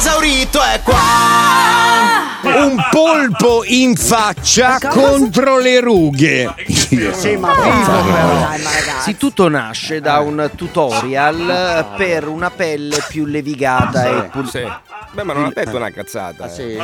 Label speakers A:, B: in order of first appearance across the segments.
A: esaurito è qua.
B: Un polpo in faccia contro le rughe.
C: Sì, ma
D: Sì, tutto nasce da un tutorial per una pelle più levigata e pul-
E: Sì. Beh, ma non ha detto una cazzata. eh.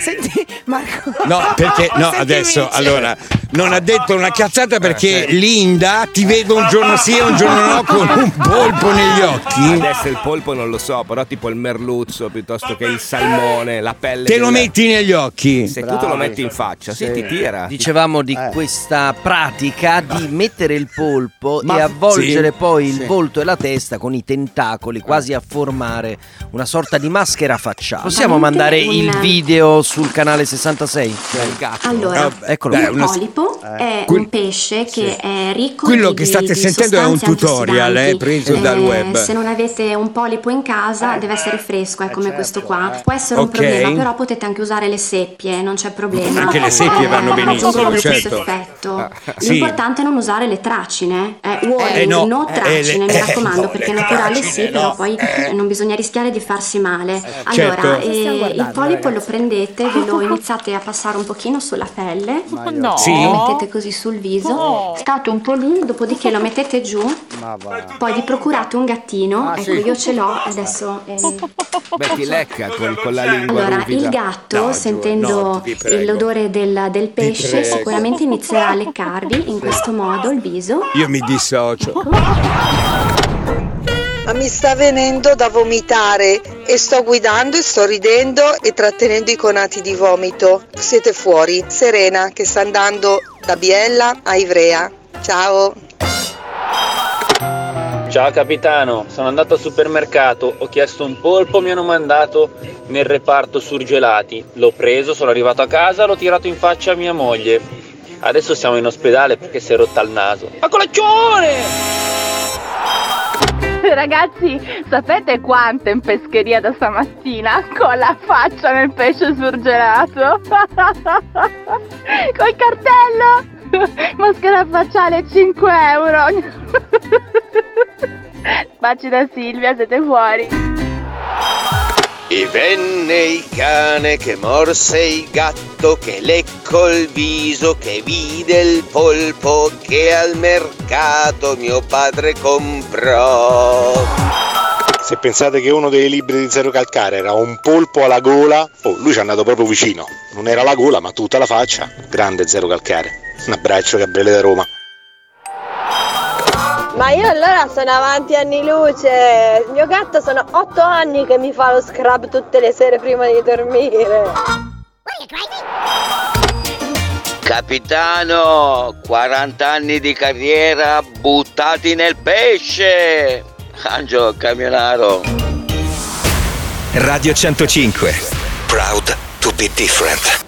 C: Senti, Marco.
B: No, perché no,
C: Senti,
B: adesso
C: amici.
B: allora non ha detto una cazzata perché
E: Eh, sì.
B: Linda ti vedo un giorno sì e un giorno no con un polpo negli occhi.
E: Adesso il polpo non lo so, però tipo il merluzzo piuttosto che il salmone, la pelle.
B: Te lo
E: del-
B: metti negli occhi.
E: Se tu te lo metti in faccia, sì, ti tira.
D: Dicevamo di
C: Eh.
D: questa pratica di mettere il polpo
C: Ma-
D: e avvolgere
B: sì,
D: poi il
C: sì.
D: volto e la testa con i tentacoli, quasi a formare una sorta di maschera facciale. Possiamo
F: Veramente
D: mandare
F: un-
D: il video sul canale 66?
E: Il gatto.
F: Allora,
B: Ah,
D: eccolo.
F: il
B: una-
F: polipo è
B: Quel-
F: un pesce che è ricco
B: Quello
F: di,
B: che state
F: di
B: sentendo è un tutorial, eh, preso dal web.
F: Se non avete un polipo in casa deve essere fresco, è come questo qua. Può essere un
B: Ok.
F: problema, però potete anche usare le seppie, non c'è problema.
B: Anche le seppie vanno
F: Eh,
B: benissimo, certo.
F: effetto.
B: Sì.
F: L'importante è non usare le tracine. Eh, warning,
B: Eh, no,
F: no
B: eh,
F: tracine, mi
B: eh,
F: raccomando,
B: no,
F: perché
B: le
F: naturali
B: tracine,
F: sì, però poi eh, non bisogna rischiare di farsi male. Allora,
B: Certo.
F: eh, il polipo lo prendete, ve lo iniziate a passare un pochino sulla pelle.
G: No.
B: Sì.
F: Lo mettete così sul viso, state un po' lì, dopodiché lo mettete giù,
C: Ma va.
F: poi vi procurate un gattino,
C: Ah,
F: ecco
C: sì.
F: io ce l'ho adesso. eh.
E: Beh, ti lecca con, con la lingua
F: Allora,
E: ruvida.
F: il gatto,
B: No,
F: sentendo
B: no,
F: l'odore del, del pesce, sicuramente inizierà a leccarvi in questo modo il viso.
B: Io mi dissocio.
H: Ma mi sta venendo da vomitare e sto guidando e sto ridendo e trattenendo i conati di vomito. Siete fuori. Serena che sta andando da Biella a Ivrea. Ciao.
I: Ciao capitano, sono andato al supermercato, ho chiesto un polpo, mi hanno mandato nel reparto surgelati. L'ho preso, sono arrivato a casa, l'ho tirato in faccia a mia moglie. Adesso siamo in ospedale perché si è rotta il naso. A colazione!
G: Ragazzi, sapete quanto in pescheria da stamattina? Con la faccia nel pesce surgelato. Col cartello. Maschera facciale 5 euro. Baci da Silvia, siete fuori.
J: E venne il cane che morse il gatto, che leccò il viso, che vide il polpo che al mercato mio padre comprò.
K: Se pensate che uno dei libri di Zero Calcare era un polpo alla gola, oh, lui ci è andato proprio vicino. Non era la gola, ma tutta la faccia. Grande Zero Calcare. Un abbraccio, Gabriele da Roma.
H: Ma io allora sono avanti anni luce. Il mio gatto sono 8 anni che mi fa lo scrub tutte le sere prima di dormire.
J: Capitano, 40 anni di carriera buttati nel pesce. Angelo Camionaro.
L: Radio 105. Proud to be different.